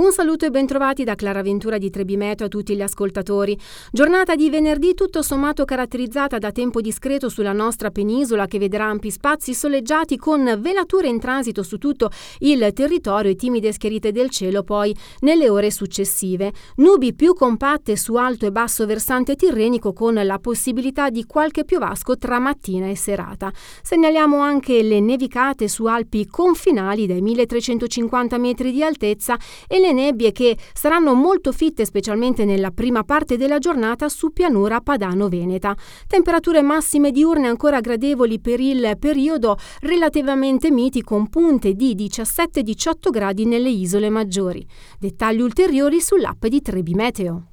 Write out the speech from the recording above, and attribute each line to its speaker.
Speaker 1: Un saluto e bentrovati da Clara Ventura di Trebimeto a tutti gli ascoltatori. Giornata di venerdì tutto sommato caratterizzata da tempo discreto sulla nostra penisola che vedrà ampi spazi soleggiati con velature in transito su tutto il territorio e timide schiarite del cielo poi nelle ore successive. Nubi più compatte su alto e basso versante tirrenico con la possibilità di qualche piovasco tra mattina e serata. Segnaliamo anche le nevicate su Alpi confinali dai 1350 metri di altezza e le nebbie che saranno molto fitte specialmente nella prima parte della giornata su pianura padano-veneta. Temperature massime diurne ancora gradevoli per il periodo relativamente miti con punte di 17-18 gradi nelle isole maggiori. Dettagli ulteriori sull'app di Trebi Meteo.